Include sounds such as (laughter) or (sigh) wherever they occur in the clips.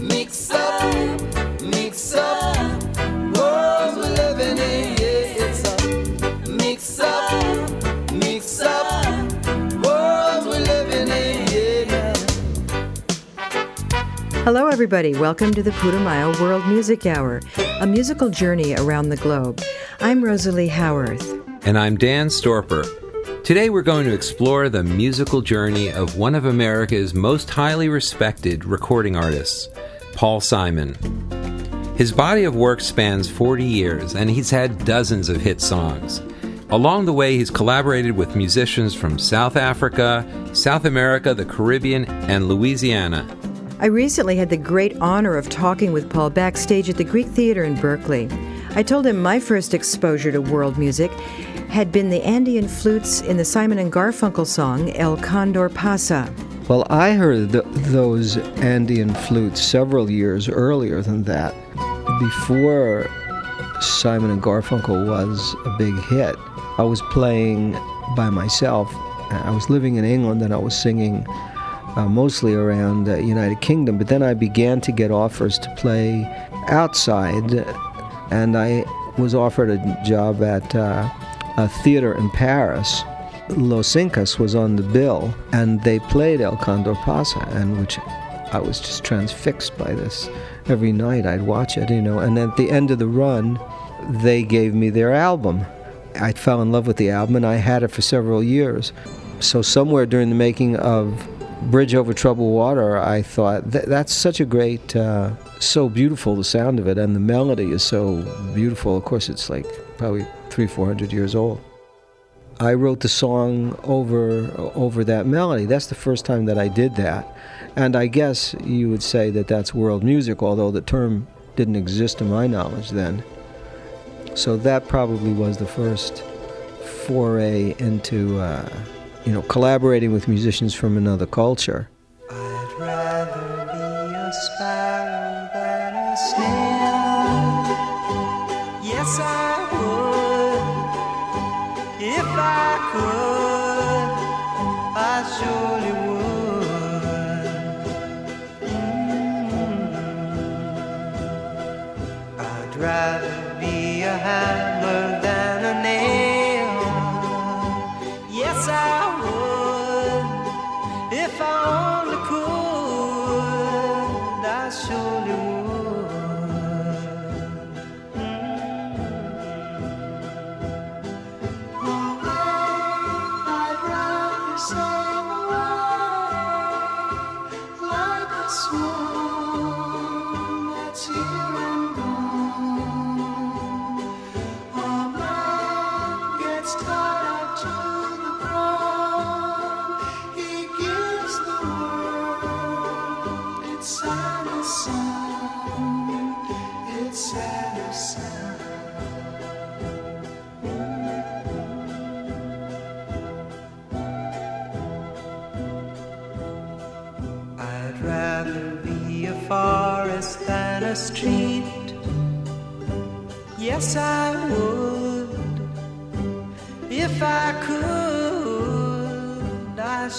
Mix up, mix up, world we're living in. Yeah, it's a mix up, mix up, world we're living in. Yeah. Hello, everybody. Welcome to the Putumayo World Music Hour, a musical journey around the globe. I'm Rosalie Howarth. And I'm Dan Storper. Today we're going to explore the musical journey of one of America's most highly respected recording artists, Paul Simon. His body of work spans 40 years, and he's had dozens of hit songs. Along the way, he's collaborated with musicians from South Africa, South America, the Caribbean, and Louisiana. I recently had the great honor of talking with Paul backstage at the Greek Theater in Berkeley. I told him my first exposure to world music had been the Andean flutes in the Simon and Garfunkel song El Condor Pasa. Well, I heard th- those Andean flutes several years earlier than that. Before Simon and Garfunkel was a big hit, I was playing by myself. I was living in England and I was singing uh, mostly around the United Kingdom, but then I began to get offers to play outside, and I was offered a job at uh, a theater in Paris. Los Incas was on the bill, and they played El Condor Pasa, and which I was just transfixed by this. Every night I'd watch it, you know, and at the end of the run, they gave me their album. I fell in love with the album, and I had it for several years. So somewhere during the making of Bridge Over Troubled Water, I thought that, that's such a great, uh, so beautiful the sound of it, and the melody is so beautiful. Of course, it's like probably three, four hundred years old. I wrote the song over over that melody. That's the first time that I did that, and I guess you would say that that's world music, although the term didn't exist to my knowledge then. So that probably was the first foray into, uh, you know, collaborating with musicians from another culture.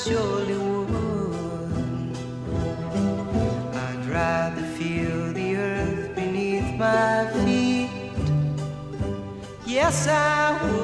Surely would. I'd rather feel the earth beneath my feet. Yes, I would.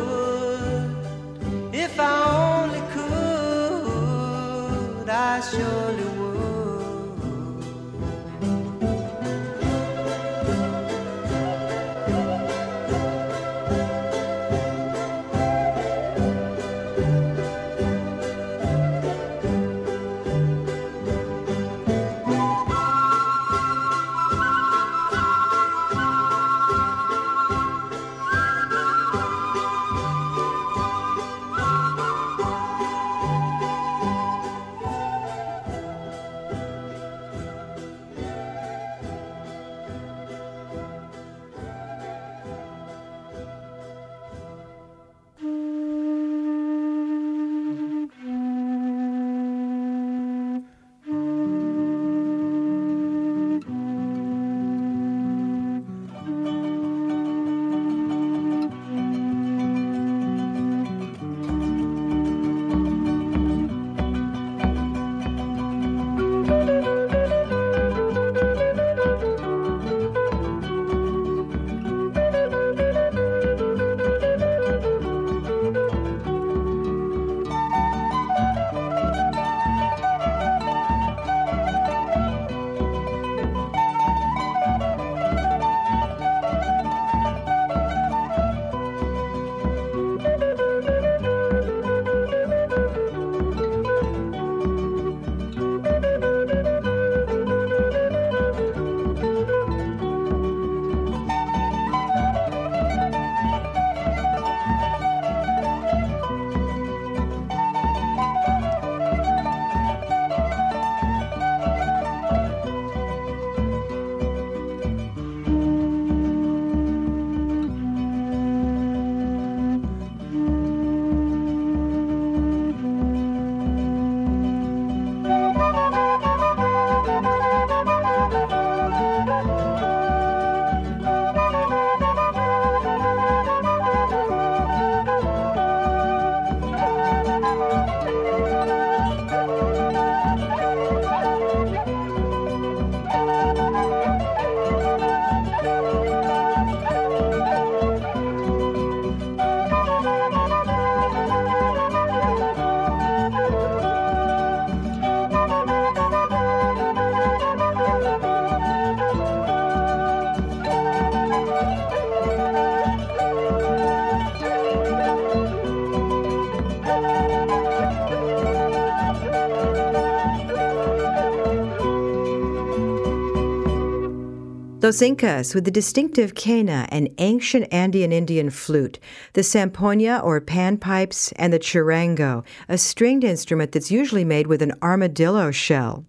Los Incas with the distinctive quena, an ancient Andean Indian flute, the zampoña or panpipes, and the charango, a stringed instrument that's usually made with an armadillo shell.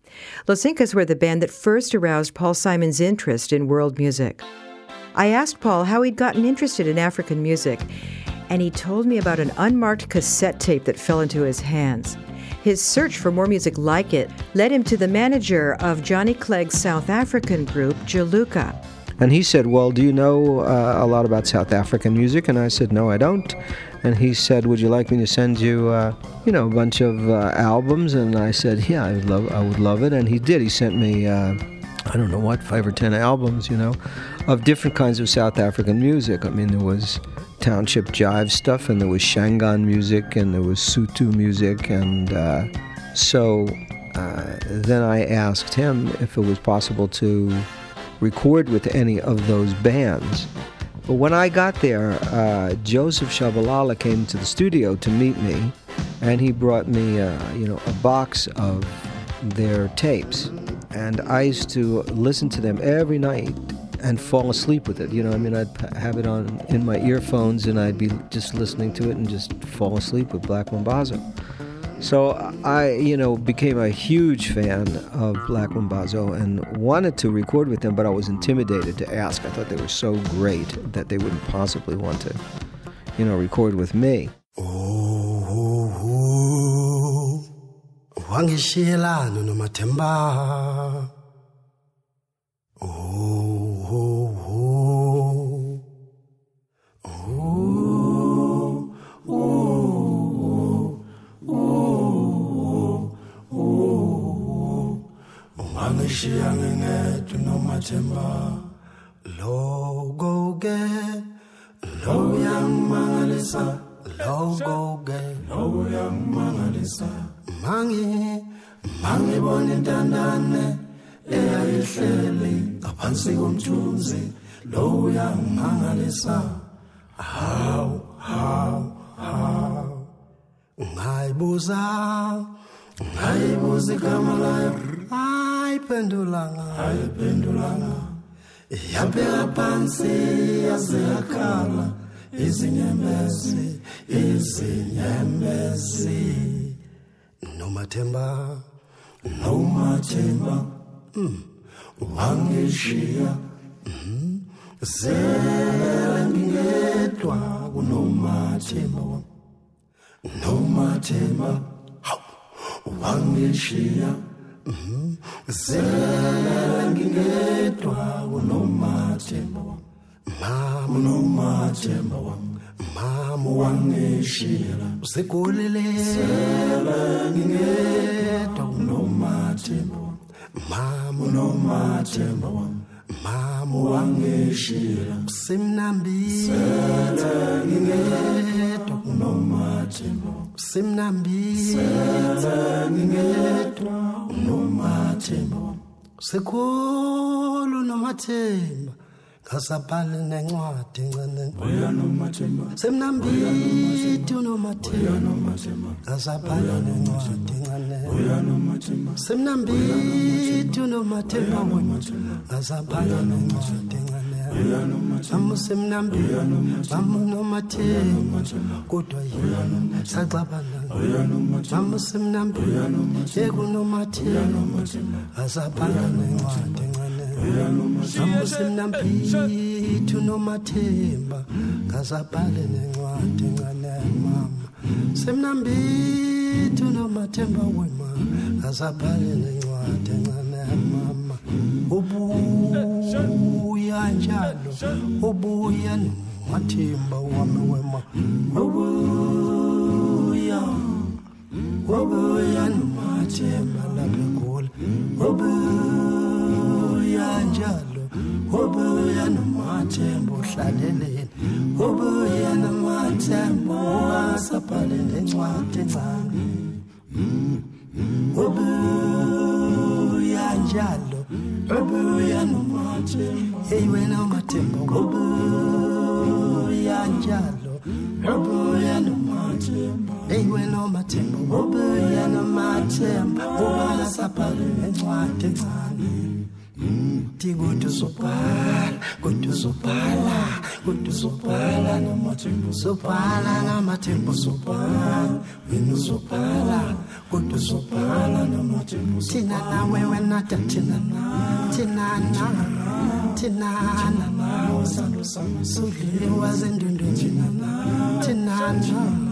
Los Incas were the band that first aroused Paul Simon's interest in world music. I asked Paul how he'd gotten interested in African music, and he told me about an unmarked cassette tape that fell into his hands. His search for more music like it led him to the manager of Johnny Clegg's South African group, Juluka. And he said, Well, do you know uh, a lot about South African music? And I said, No, I don't. And he said, Would you like me to send you, uh, you know, a bunch of uh, albums? And I said, Yeah, I would love, I would love it. And he did. He sent me, uh, I don't know what, five or ten albums, you know, of different kinds of South African music. I mean, there was township jive stuff, and there was Shangaan music, and there was Sutu music, and uh, so uh, then I asked him if it was possible to record with any of those bands. But when I got there, uh, Joseph Shabalala came to the studio to meet me, and he brought me, uh, you know, a box of their tapes, and I used to listen to them every night and fall asleep with it. You know, I mean, I'd have it on in my earphones, and I'd be just listening to it and just fall asleep with Black Mambazo. So I, you know, became a huge fan of Black Mambazo and wanted to record with them, but I was intimidated to ask. I thought they were so great that they wouldn't possibly want to, you know, record with me. Oh, wangishiyelana oh, wangishiya ngingedwa ke lo uyangimangalisa logo ke lo uyangimangalisa mangi mangibona intandane eyayihleli ngaphansi komthunzi lo uyangimangalisa hawu hawu hawu ngayibuza ngayibuza igama layo ayiphendulanga ayiphendulanga yabheka phansi yaze yakhala izinyembezi izinyembezi. Nomathemba. Nomathemba. Mm, wangishiya mm, zele ngingedwa kunomathemba. Wami nomathemba wangishiya mhm, zele ngingedwa kunomathemba wami mama nomathemba wami mama wangishiyela usekhulile sele ngingedwa kunomathemba wami mama nomathemba wami mama wangishila simnambile ngingedwa. Nomathembo simnambile ngingedwa. Nomathembo sekhulu nomathemba ngasabhali nencwadi ncane semnambithi unomathemba ngasabhali nencwadi ncane semnambithi unomathemba ngasabhali nencwadi ncane Mamu semnambithi mamu nomathemba kodwa yena saxabana mamu semnambithi ekunomathemba ngasabhali nencwadi ncane samusemnamphithu nomathemba ngazabhale nencwadi ncane mama semnambithu nomathemba wema ngazabhale nencwadi ncane mama ubuya njalo ubuya nomathemba wami wema. Ubuya ubuya nomathemba lapha egoli ubuya ubuya nomathemba uhlaleleni ubuya nomathemba wasabhale nencwadi encane ubuya njalo ubuya nomathemba hey wena umathemba ubuya njalo ubuya nomathemba hey wena umathemba ubuya nomathemba wasabhale nencwadi encane sithi kodwa uzobhala kodwa uzobhala kodwa uzobhala namathembu uzobhala namathembu uzobhala wena uzobhala kodwa uzobhala namathembu thina nawe wena thina na thina na thina na usando sami sudlile wazendundweni thina na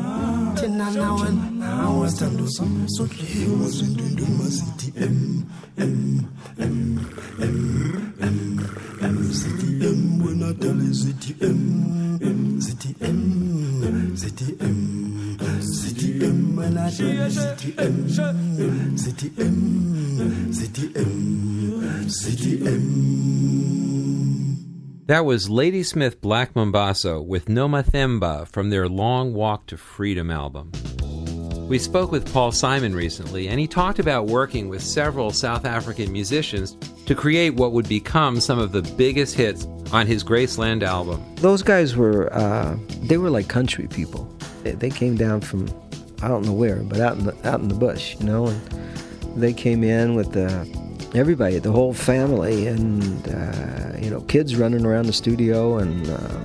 tena nawen awasithandusa sodliwa zindwindwini masithi m m m m m m zithi m wena dale zithi m m zithi m zithi m zithi m wena dale zithi m zithi m zithi m zithi m That was Ladysmith Black Mambazo with Nomathemba from their Long Walk to Freedom album. We spoke with Paul Simon recently, and he talked about working with several South African musicians to create what would become some of the biggest hits on his Graceland album. Those guys were uh, they were like country people. They, they came down from I don't know where, but out in the out in the bush, you know, and they came in with the everybody, the whole family, and uh, you know, kids running around the studio and. Uh,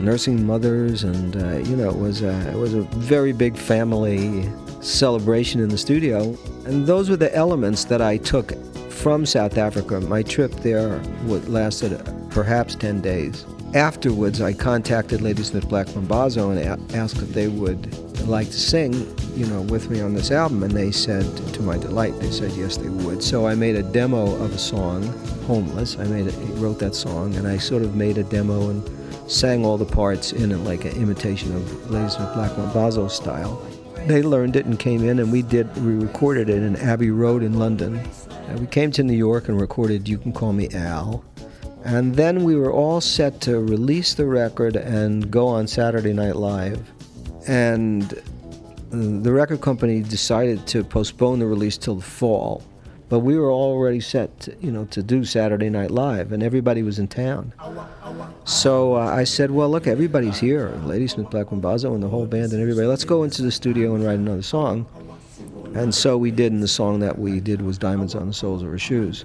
nursing mothers, and uh, you know, it was a, it was a very big family celebration in the studio. And those were the elements that I took from South Africa. My trip there would lasted perhaps 10 days. Afterwards, I contacted Ladysmith Black Mambazo and asked if they would like to sing, you know, with me on this album, and they said, to my delight, they said yes, they would. So I made a demo of a song, "Homeless." I made it, wrote that song, and I sort of made a demo and sang all the parts in it like an imitation of Ladysmith Black Mambazo style. They learned it and came in, and we did. We recorded it in Abbey Road in London. And we came to New York and recorded "You Can Call Me Al." And then we were all set to release the record and go on Saturday Night Live. And the record company decided to postpone the release till the fall. But we were already set, to, you know, to do Saturday Night Live, and everybody was in town. So uh, I said, "Well, look, everybody's here. Ladysmith Black Mambazo and the whole band and everybody. Let's go into the studio and write another song." And so we did, and the song that we did was "Diamonds on the Soles of Her Shoes."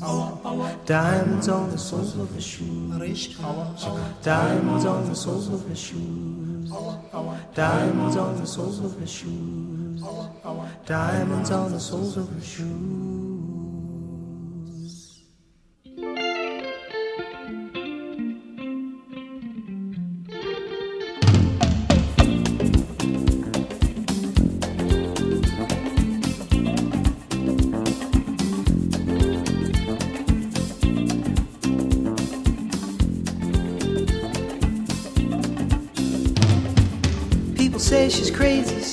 Diamonds on the soles of her shoes. Diamonds on the soles of her shoes. Diamonds on the soles of her shoes. Diamonds on the soles of her shoes.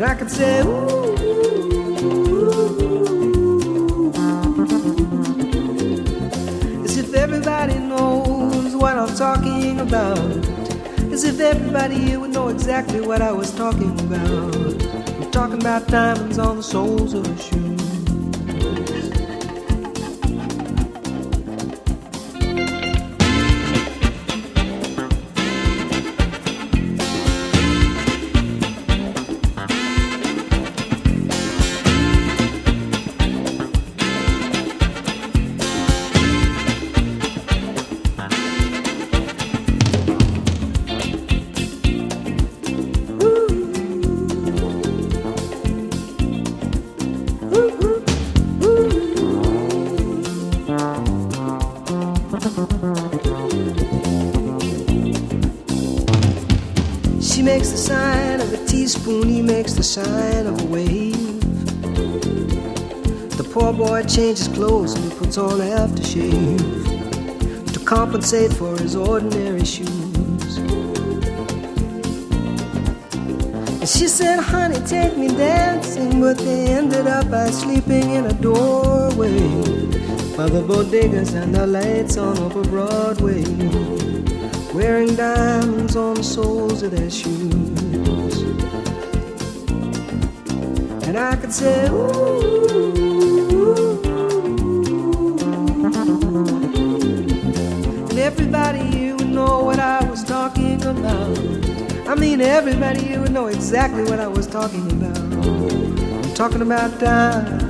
And I could say, Ooh. As if everybody knows what I'm talking about. As if everybody here would know exactly what I was talking about. I'm talking about diamonds on the soles of her shoes. Sign of a wave. The poor boy changes clothes and he puts on aftershave to compensate for his ordinary shoes. And she said, Honey, take me dancing, but they ended up by sleeping in a doorway by the bodegas and the lights on over Broadway wearing diamonds on the soles of their shoes. I could say, ooh. Everybody you would know what I was talking about. I mean, everybody you would know exactly what I was talking about. I'm talking about time.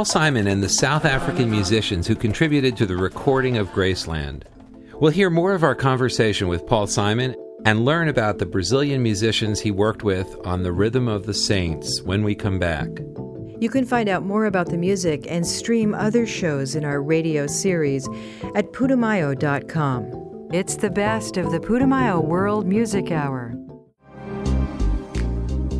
Paul Simon and the South African musicians who contributed to the recording of Graceland. We'll hear more of our conversation with Paul Simon and learn about the Brazilian musicians he worked with on the Rhythm of the Saints when we come back. You can find out more about the music and stream other shows in our radio series at putumayo.com. It's the best of the Putumayo World Music Hour.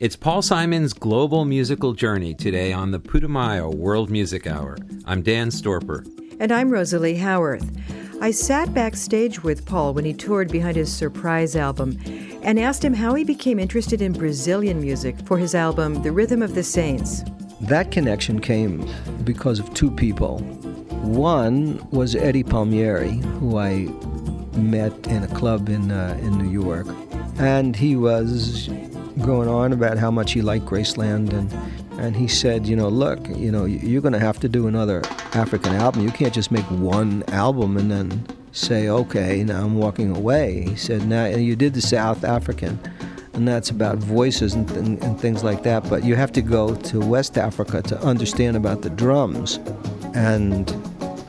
It's Paul Simon's global musical journey today on the Putumayo World Music Hour. I'm Dan Storper. And I'm Rosalie Howarth. I sat backstage with Paul when he toured behind his surprise album and asked him how he became interested in Brazilian music for his album, The Rhythm of the Saints. That connection came because of two people. One was Eddie Palmieri, who I met in a club in, uh, in New York. And he was going on about how much he liked Graceland and and he said, you know, look, you know, you're going to have to do another African album. You can't just make one album and then say, okay, now I'm walking away. He said, now you did the South African, and that's about voices and, th- and things like that. But you have to go to West Africa to understand about the drums, and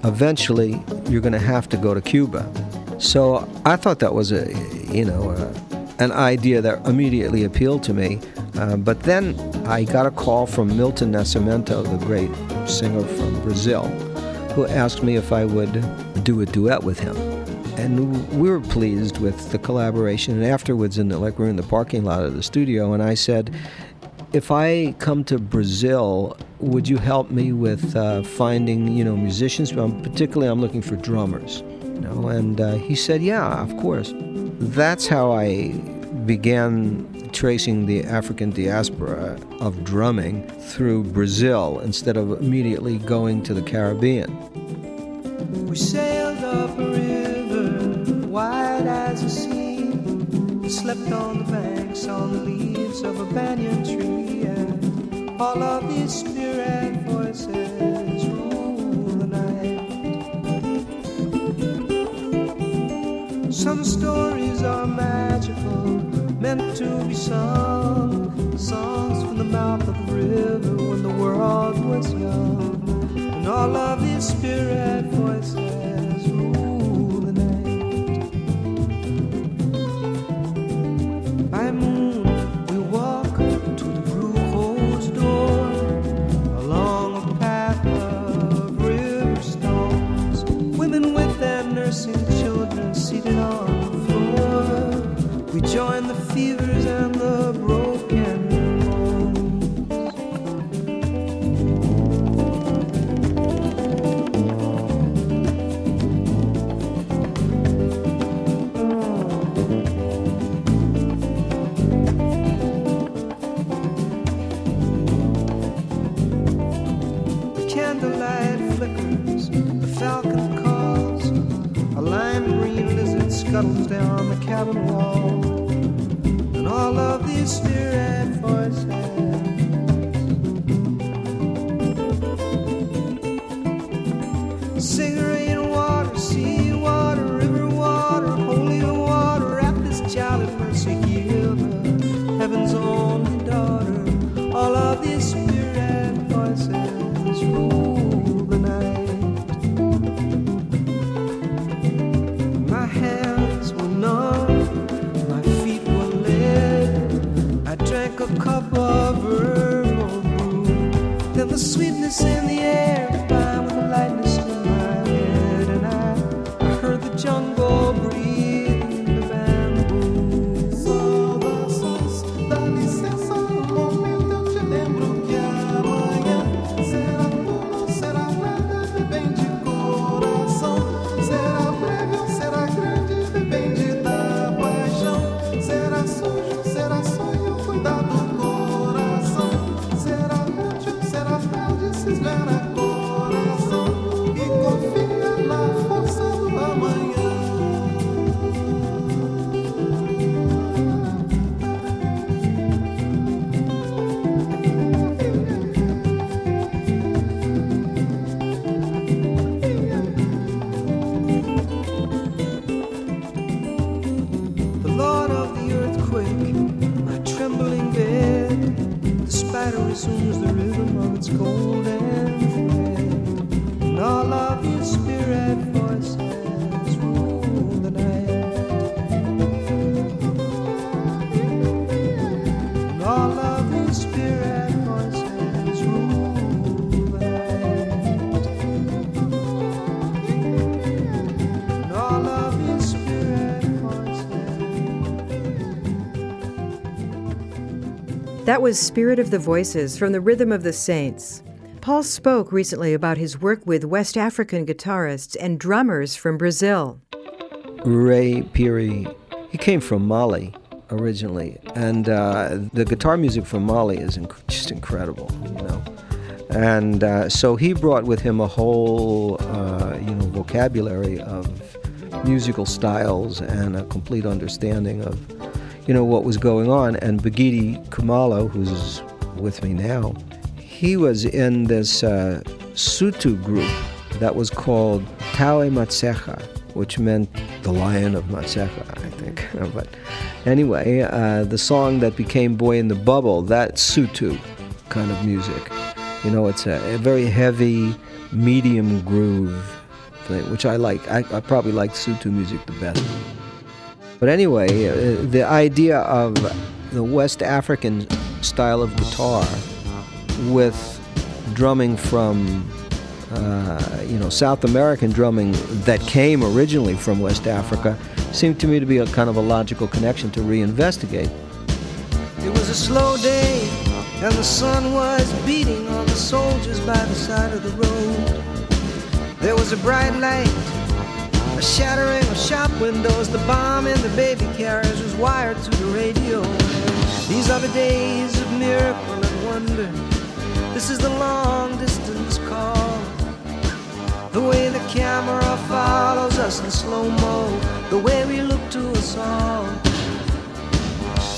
eventually you're going to have to go to Cuba. So I thought that was a, you know, a, an idea that immediately appealed to me. Uh, but then I got a call from Milton Nascimento, the great singer from Brazil, who asked me if I would do a duet with him. and we were pleased with the collaboration. And afterwards, in the, like we we're in the parking lot of the studio, and I said, "If I come to Brazil, would you help me with uh, finding, you know, musicians? Particularly, I'm looking for drummers." Know, and uh, he said, "Yeah, of course." That's how I began tracing the African diaspora of drumming through Brazil instead of immediately going to the Caribbean. We sailed up a river wide as a sea. We slept on the banks on the leaves of a banyan tree. And all of these spirit voices Some stories are magical, meant to be sung. Songs from the mouth of the river when the world was young. And all of these spirit voices down the cabin wall, and all of these spirit That was Spirit of the Voices from the Rhythm of the Saints. Paul spoke recently about his work with West African guitarists and drummers from Brazil. Ray Phiri, he came from Mali originally, and uh, the guitar music from Mali is inc- just incredible, you know. And uh, so he brought with him a whole, uh, you know, vocabulary of musical styles and a complete understanding of, you know, what was going on. And Bakithi Kumalo, who's with me now, he was in this uh, Sutu group that was called Tau Ea Matsekha, which meant the Lion of Matsekha, I think. (laughs) but anyway, uh, the song that became Boy in the Bubble, that Sutu kind of music. You know, it's a, a very heavy, medium groove thing, which I like. I, I probably like Sutu music the best. But anyway, uh, the idea of the West African style of guitar with drumming from uh, you know, South American drumming that came originally from West Africa seemed to me to be a kind of a logical connection to reinvestigate. It was a slow day, and the sun was beating on the soldiers by the side of the road. There was a bright light, a shattering of shop windows. The bomb in the baby carriage was wired to the radio. These are the days of miracle and wonder. This is the long distance call. The way the camera follows us in slow mo. The way we look to us all.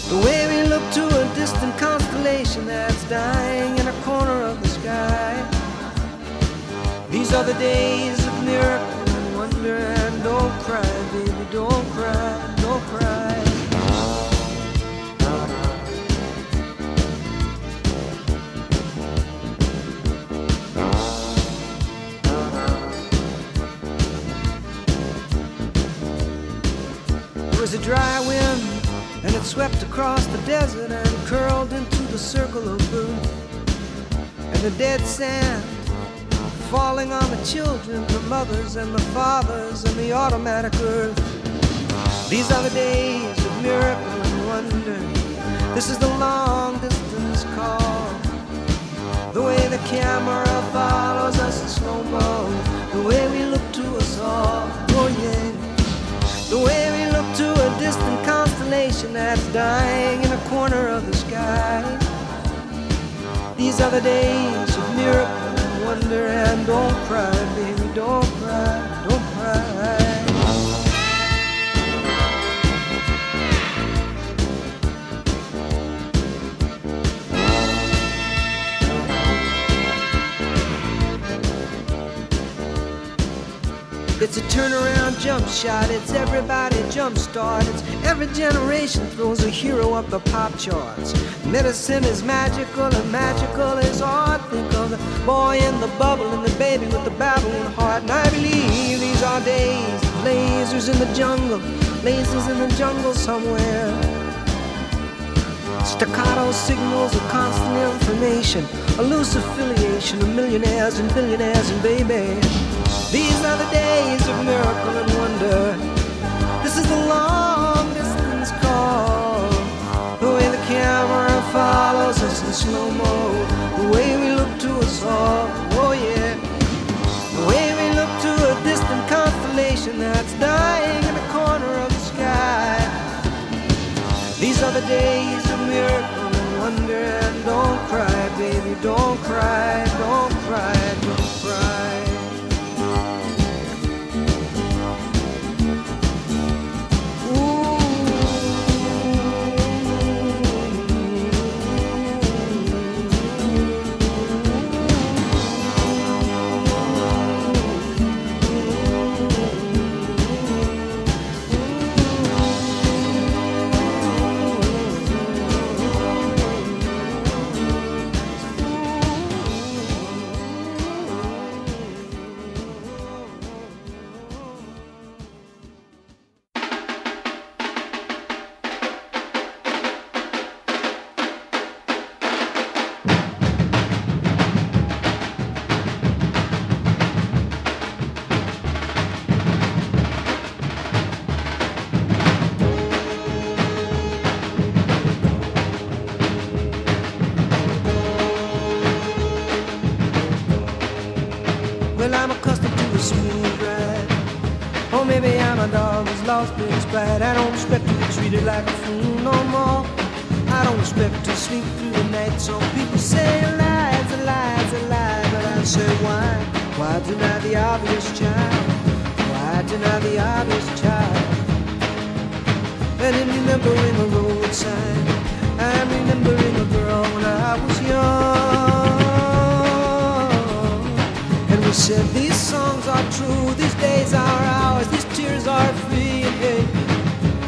The way we look to a distant constellation that's dying in a corner of the sky. These are the days of miracle and wonder. Don't cry, baby, don't cry, don't cry. It was a dry wind, and it swept across the desert and curled into the circle of blue. And the dead sand falling on the children, the mothers and the fathers, and the automatic earth. These are the days of miracle and wonder. This is the long distance call. The way the camera follows us in slow mo. The way we look to us all. Oh, yeah. The way we look to a distant constellation that's dying in a corner of the sky. These are the days of miracle wonder. And don't cry, baby, don't cry, don't cry. It's a turnaround jump shot, it's everybody jump start. It's every generation throws a hero up the pop charts. Medicine is magical and magical is art. Think of the boy in the bubble and the baby with the babbling heart. And I believe these are days, lasers in the jungle, lasers in the jungle somewhere. Staccato signals of constant information, a loose affiliation of millionaires and billionaires and baby. These are the days of miracle and wonder. This is the long distance call. The way the camera follows us in slow mo. The way we look to us all. Oh, yeah. The way we look to a distant constellation that's dying in the corner of the sky. These are the days of miracle and wonder. And don't cry, baby, don't cry, don't cry. Lost pride. I don't expect to be treated like a fool no more. I don't expect to sleep through the night. Some people say lies, a lies, a lie. But I say why? Why deny the obvious child? Why deny the obvious child? And in remembering a road sign, I'm remembering a girl when I was young. And we said these songs are true, these days are ours, these tears are free hit.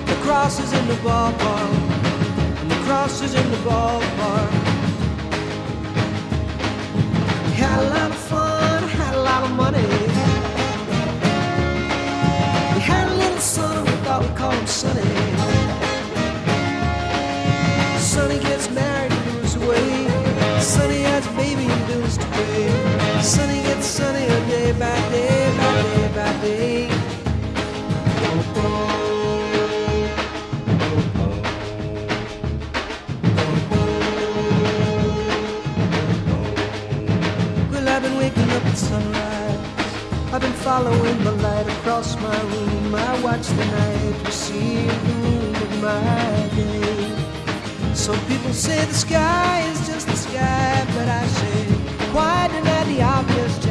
The cross is in the ballpark, and the cross is in the ballpark. We Had a lot of fun, had a lot of money. We had a little son, we thought we'd call him Sonny. Sonny gets married and moves away. Sonny has a baby and bills to pay. Sonny gets sunnier day by day. following the light across my room. I watch the night receive the moon of my day. Some people say the sky is just the sky, but I say, why deny the obvious?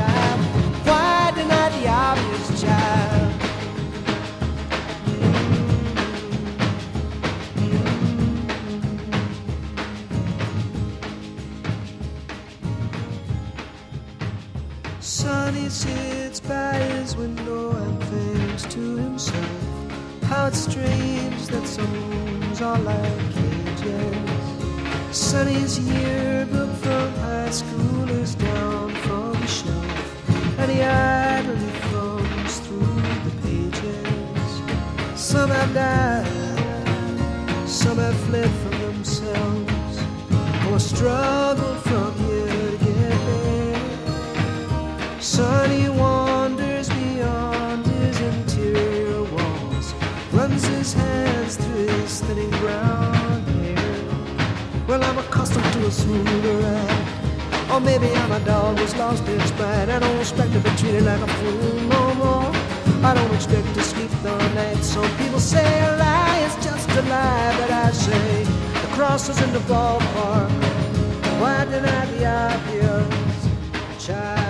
that songs are like cages. Sonny's yearbook from high school is down from the shelf, and he idly thumbs through the pages. Some have died, some have fled from themselves, or struck. Or maybe I'm a dog that's lost its pride. I don't expect to be treated like a fool no more. I don't expect to sleep the night. Some people say a lie is just a lie, but I say the cross is in the ballpark. Why deny the obvious, child?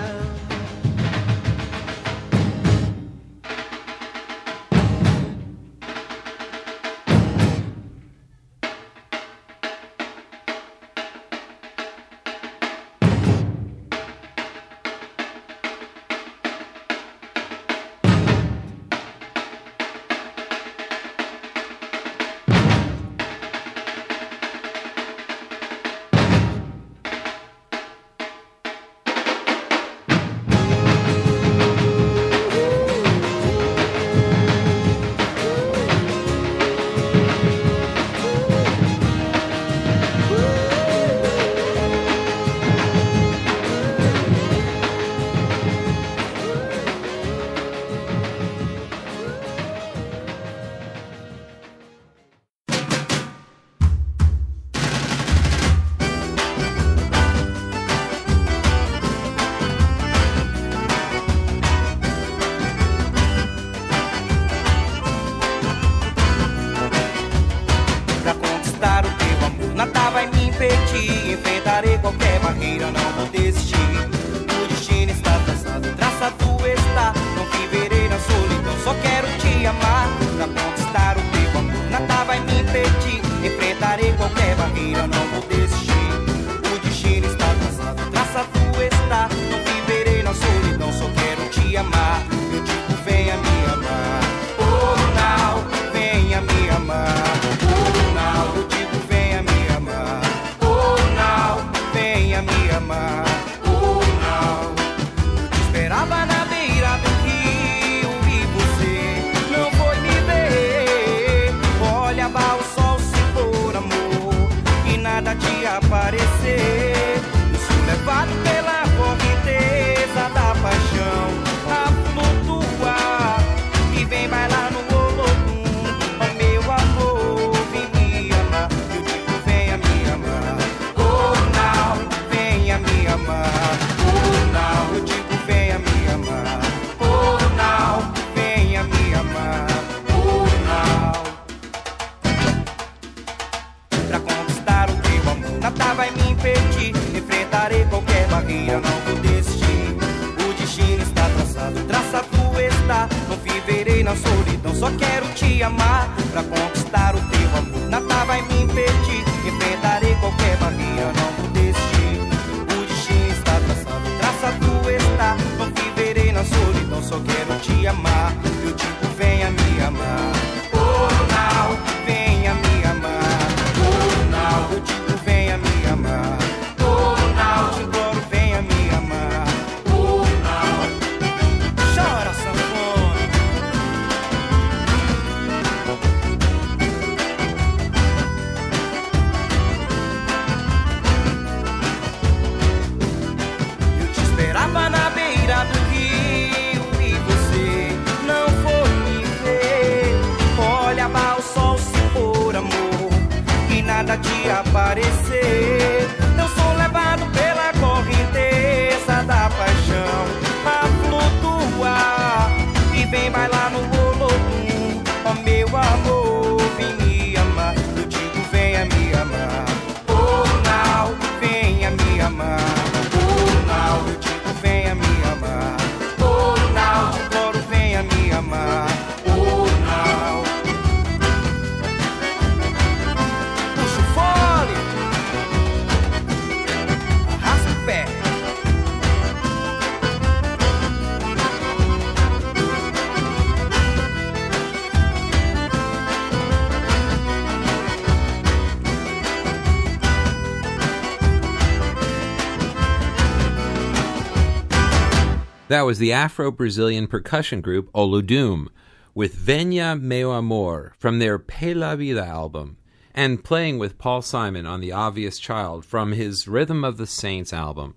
That was the Afro Brazilian percussion group Olodum with Venha Me Amar from their Pela Vida album, and playing with Paul Simon on The Obvious Child from his Rhythm of the Saints album.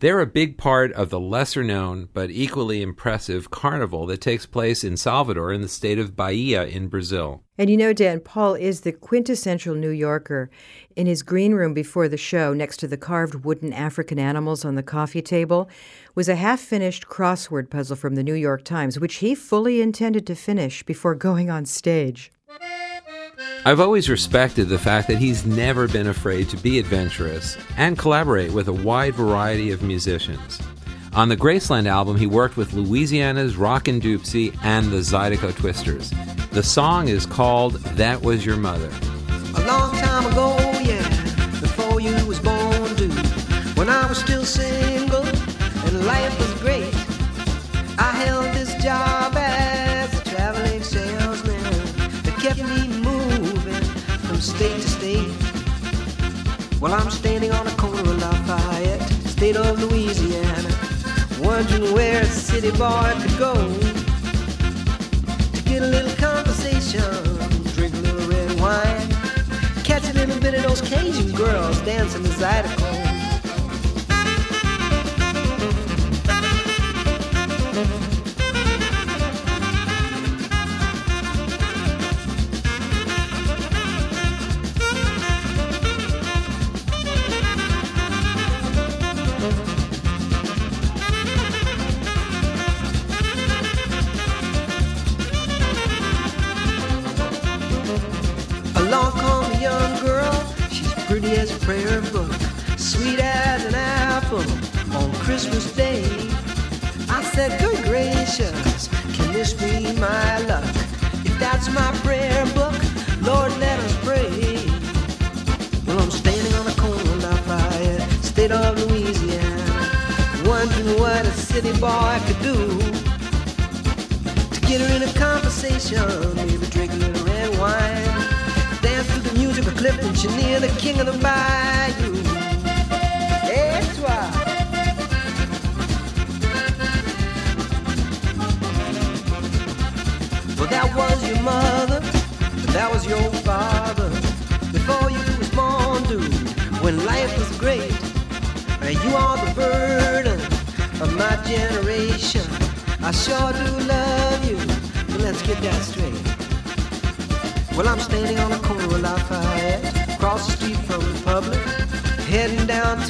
They're a big part of the lesser known but equally impressive carnival that takes place in Salvador in the state of Bahia in Brazil. And you know, Dan, Paul is the quintessential New Yorker. In his green room before the show, next to the carved wooden African animals on the coffee table, was a half finished crossword puzzle from the New York Times, which he fully intended to finish before going on stage. I've always respected the fact that he's never been afraid to be adventurous and collaborate with a wide variety of musicians. On the Graceland album, he worked with Louisiana's Rockin' Dopsie and the Zydeco Twisters. The song is called That Was Your Mother. Life was great, I held this job as a traveling salesman that kept me moving from state to state. Well, I'm standing on the corner of Lafayette, state of Louisiana, wondering where a city boy could go to get a little conversation, drink a little red wine, catch a little bit of those Cajun girls dancing the Zydeco.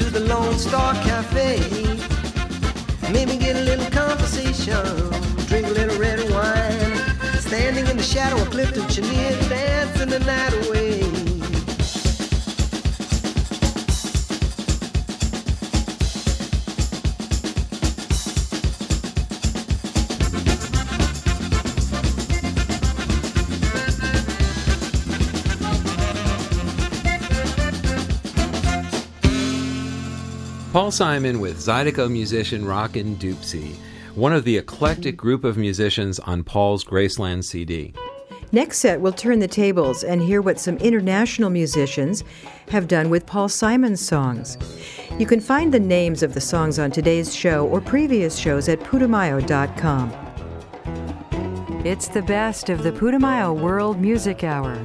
To the Lone Star Cafe. Maybe get a little conversation, drink a little red wine, standing in the shadow of Clifton Chenier, dancing the night away. Paul Simon with Zydeco musician Rockin' Dopsie, one of the eclectic group of musicians on Paul's Graceland CD. Next set, we'll turn the tables and hear what some international musicians have done with Paul Simon's songs. You can find the names of the songs on today's show or previous shows at putumayo.com. It's the best of the Putumayo World Music Hour.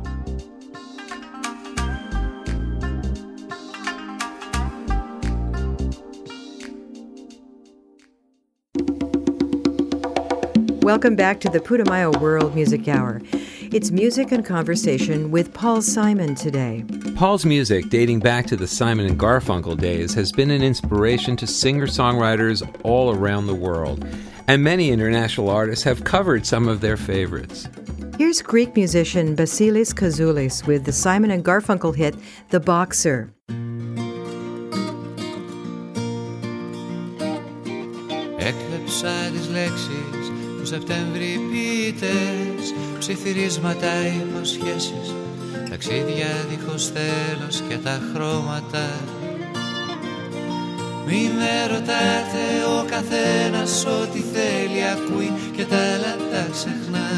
Welcome back to the Putumayo World Music Hour. It's music and conversation with Paul Simon today. Paul's music, dating back to the Simon and Garfunkel days, has been an inspiration to singer songwriters all around the world, and many international artists have covered some of their favorites. Here's Greek musician Basilis Kazoullis with the Simon and Garfunkel hit The Boxer. Έκλεψα τις λέξεις Σεπτέμβρη ποιητές Ψιθυρίσματα, υποσχέσεις Ταξίδια δίχως τέλος και τα χρώματα. Μη με ρωτάτε ο καθένας ό,τι θέλει ακούει και τα άλλα τα ξεχνά.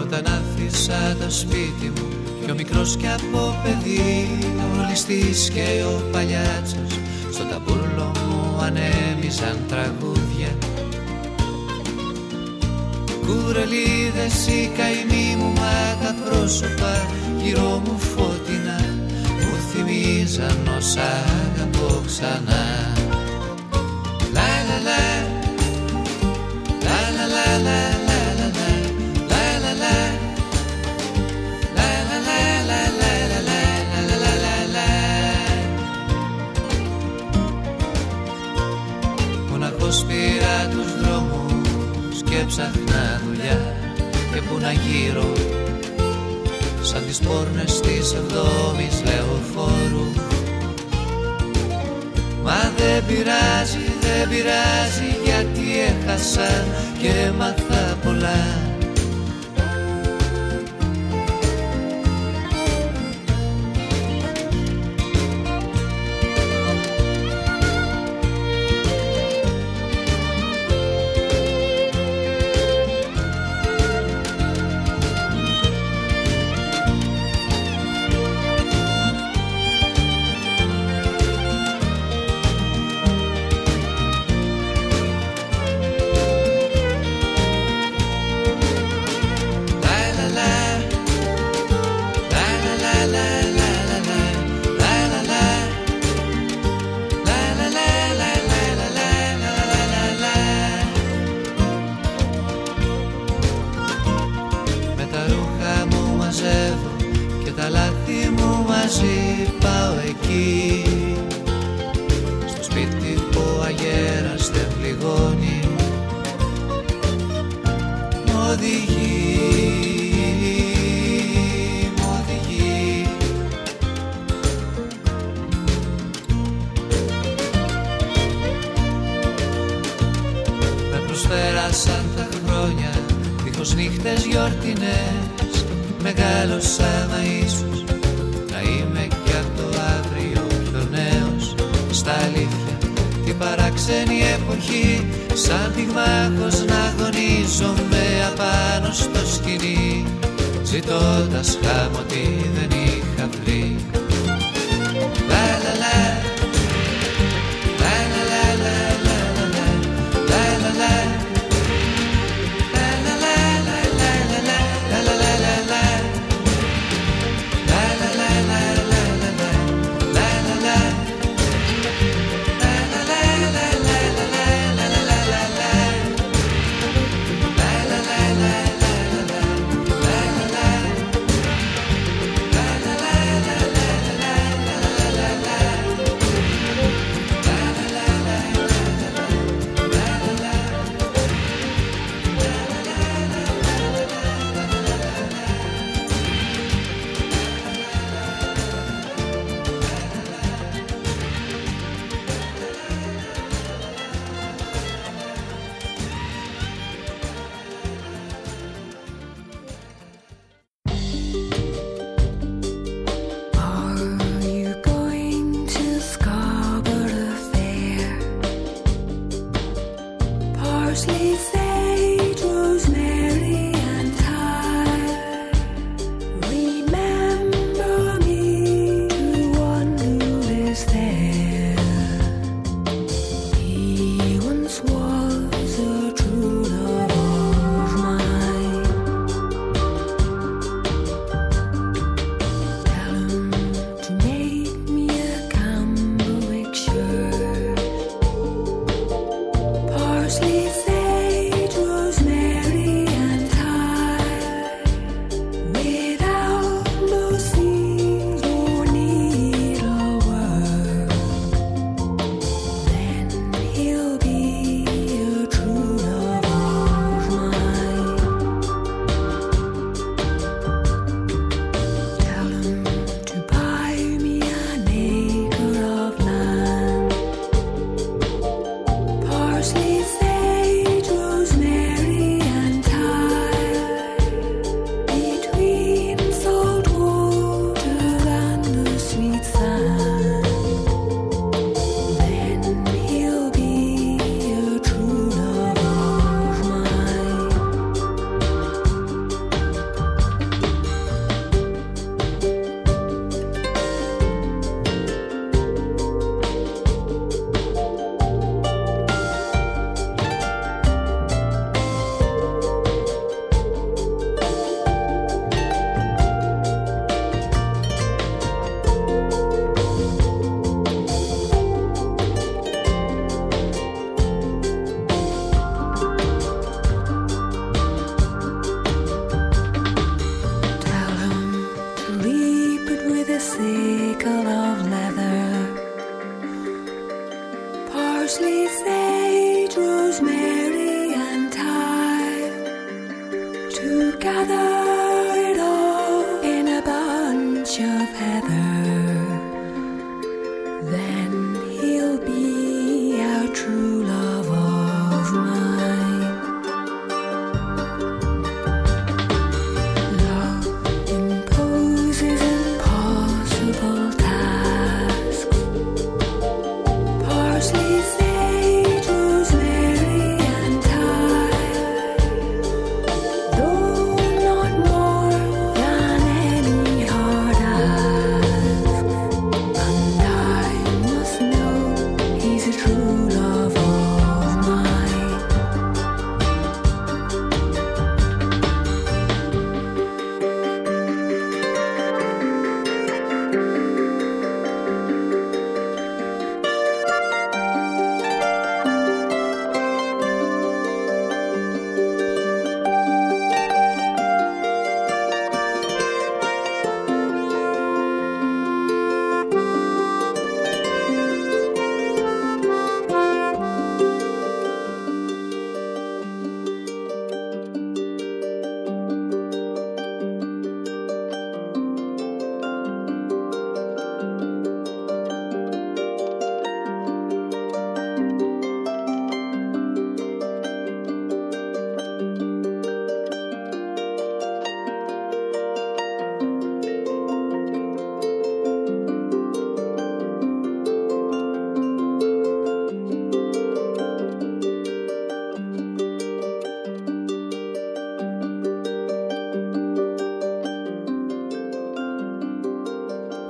Όταν άφησα το σπίτι μου Πιο μικρός κι από παιδί Ο ληστής και ο παλιάτσος Στο ταμπούλο μου ανέμιζαν τραγούδια. Κουρελίδες οι καημοί μου μάγα πρόσωπα Γύρω μου φώτινα Μου θυμίζαν όσα αγαπώ ξανά. Λα λα λα Λα λα λα λα λα λα δρόμους και ψάχνα δουλειά και που να γύρω. Σαν τις πόρνες της εβδόμης λεωφόρου. Μα δεν πειράζει, δεν πειράζει γιατί έχασα και έμαθα πολλά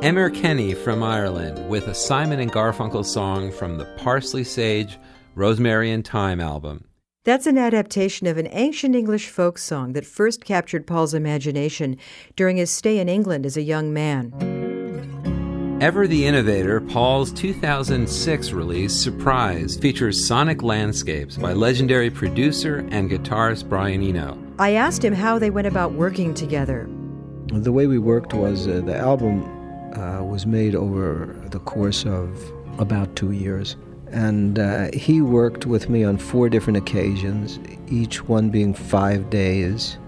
Emer Kenny from Ireland with a Simon and Garfunkel song from the Parsley Sage, Rosemary and Thyme album. That's an adaptation of an ancient English folk song that first captured Paul's imagination during his stay in England as a young man. Ever the Innovator, Paul's 2006 release, Surprise, features sonic landscapes by legendary producer and guitarist Brian Eno. I asked him how they went about working together. The way we worked was uh, the album uh, was made over the course of about two years. And uh, he worked with me on four different occasions, each one being five days.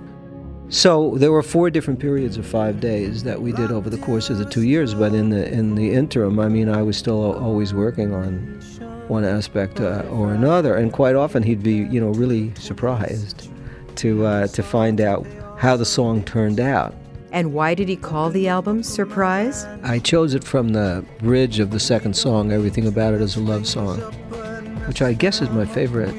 So there were four different periods of five days that we did over the course of the two years. But in the in the interim, I mean, I was still always working on one aspect uh, or another, and quite often he'd be, you know, really surprised to uh, to find out how the song turned out. And why did he call the album Surprise? I chose it from the bridge of the second song, Everything About It is a Love Song, which I guess is my favorite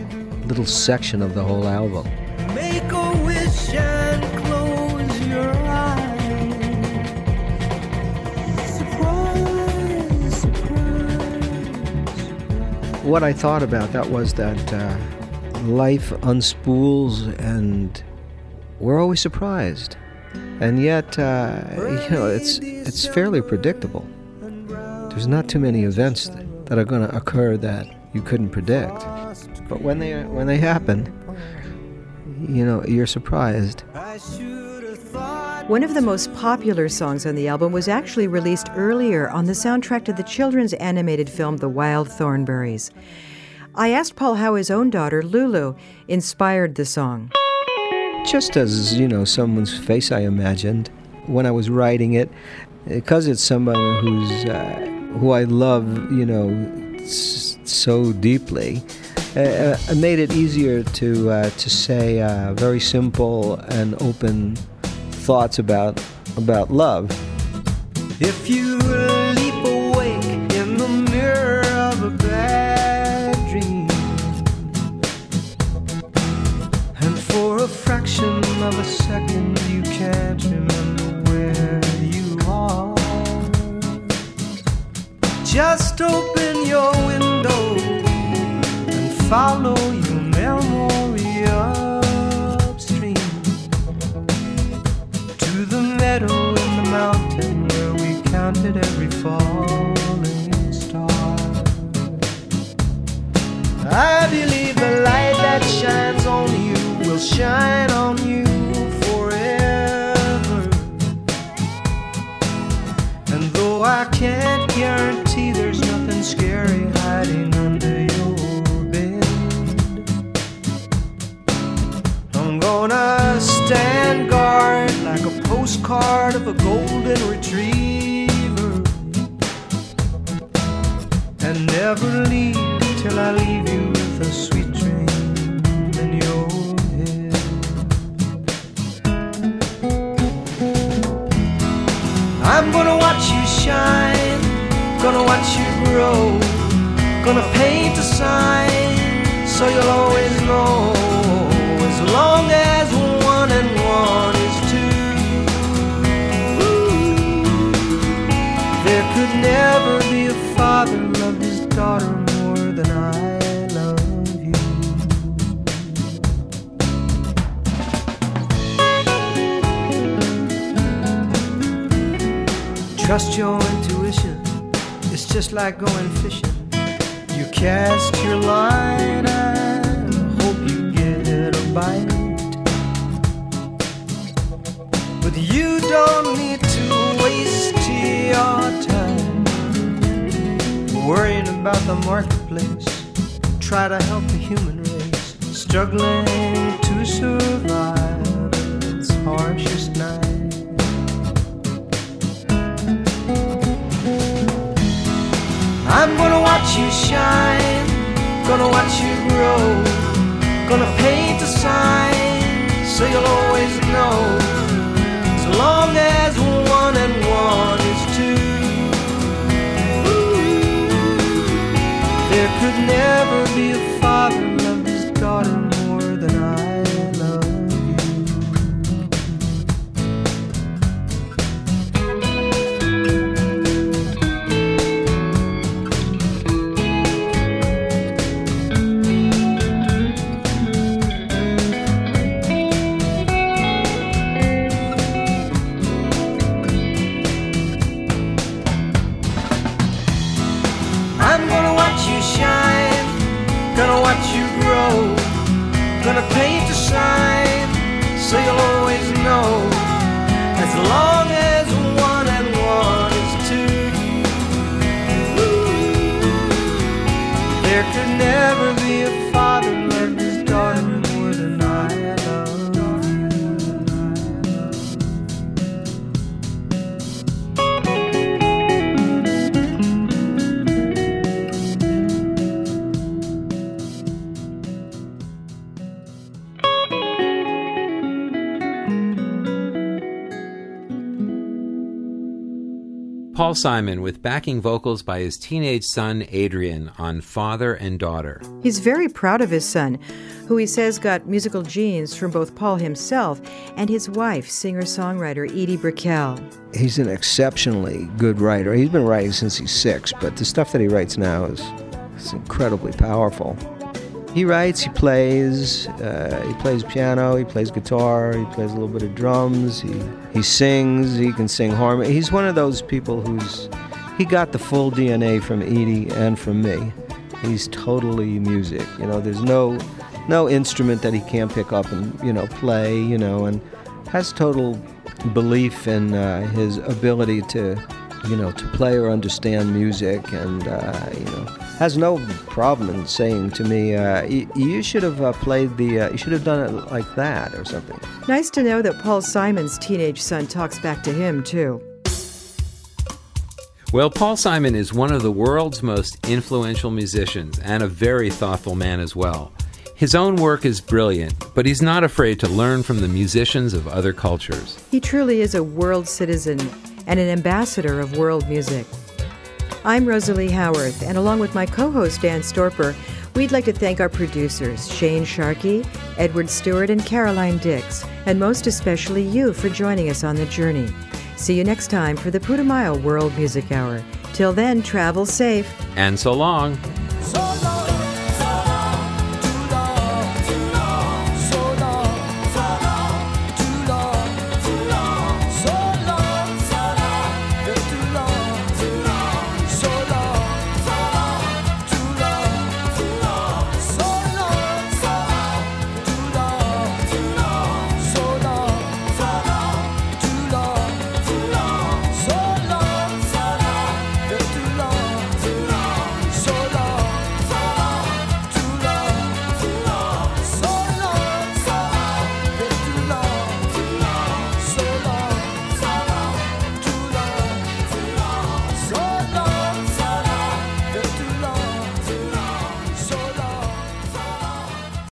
little section of the whole album. Make a wish and close your eyes. Surprise, surprise. What I thought about that was that uh, life unspools and we're always surprised. And yet, uh, you know, it's, it's fairly predictable. There's not too many events that, are going to occur that you couldn't predict. But when they, when they happen, you know, you're surprised. One of the most popular songs on the album was actually released earlier on the soundtrack to the children's animated film The Wild Thornberrys. I asked Paul how his own daughter, Lulu, inspired the song. Just as you know someone's face i imagined when i was writing it because it's somebody who's uh, who i love you know so deeply uh, uh, it made it easier to uh, to say uh, very simple and open thoughts about about love. If you just open your window and follow your memory upstream to the meadow in the mountain where we counted every falling star. I believe the light that shines on you will shine postcard of a golden retriever and never leave till I leave you with a sweet dream in your head. I'm gonna watch you shine, gonna watch you grow, gonna paint a sign so you'll always know. As long as could never be a father love his daughter more than I love you. Trust your intuition, it's just like going fishing. You cast your line and hope you get a bite. But you don't need worrying about the marketplace. Try to help the human race struggling to survive its harshest night. I'm gonna watch you shine, gonna watch you grow, gonna paint a sign so you'll always know. Simon with backing vocals by his teenage son Adrian on Father and Daughter. He's very proud of his son, who he says got musical genes from both Paul himself and his wife, singer songwriter Edie Brickell. He's an exceptionally good writer. He's been writing since he's six, but the stuff that he writes now is, is incredibly powerful. He writes, he plays, uh, he plays piano, he plays guitar, he plays a little bit of drums, he, he sings, he can sing harmony. He's one of those people who's, he got the full DNA from Edie and from me. He's totally music, you know, there's no, no instrument that he can't pick up and, you know, play, you know, and has total belief in uh, his ability to, you know, to play or understand music, and uh, you know, has no problem in saying to me, uh, y- "You should have uh, played the, uh, you should have done it like that or something." Nice to know that Paul Simon's teenage son talks back to him, too. Well, Paul Simon is one of the world's most influential musicians and a very thoughtful man as well. His own work is brilliant, but he's not afraid to learn from the musicians of other cultures. He truly is a world citizen and an ambassador of world music. I'm Rosalie Howarth, and along with my co host Dan Storper, we'd like to thank our producers, Shane Sharkey, Edward Stewart, and Caroline Dix, and most especially you for joining us on the journey. See you next time for the Putumayo World Music Hour. Till then, travel safe. And so long. So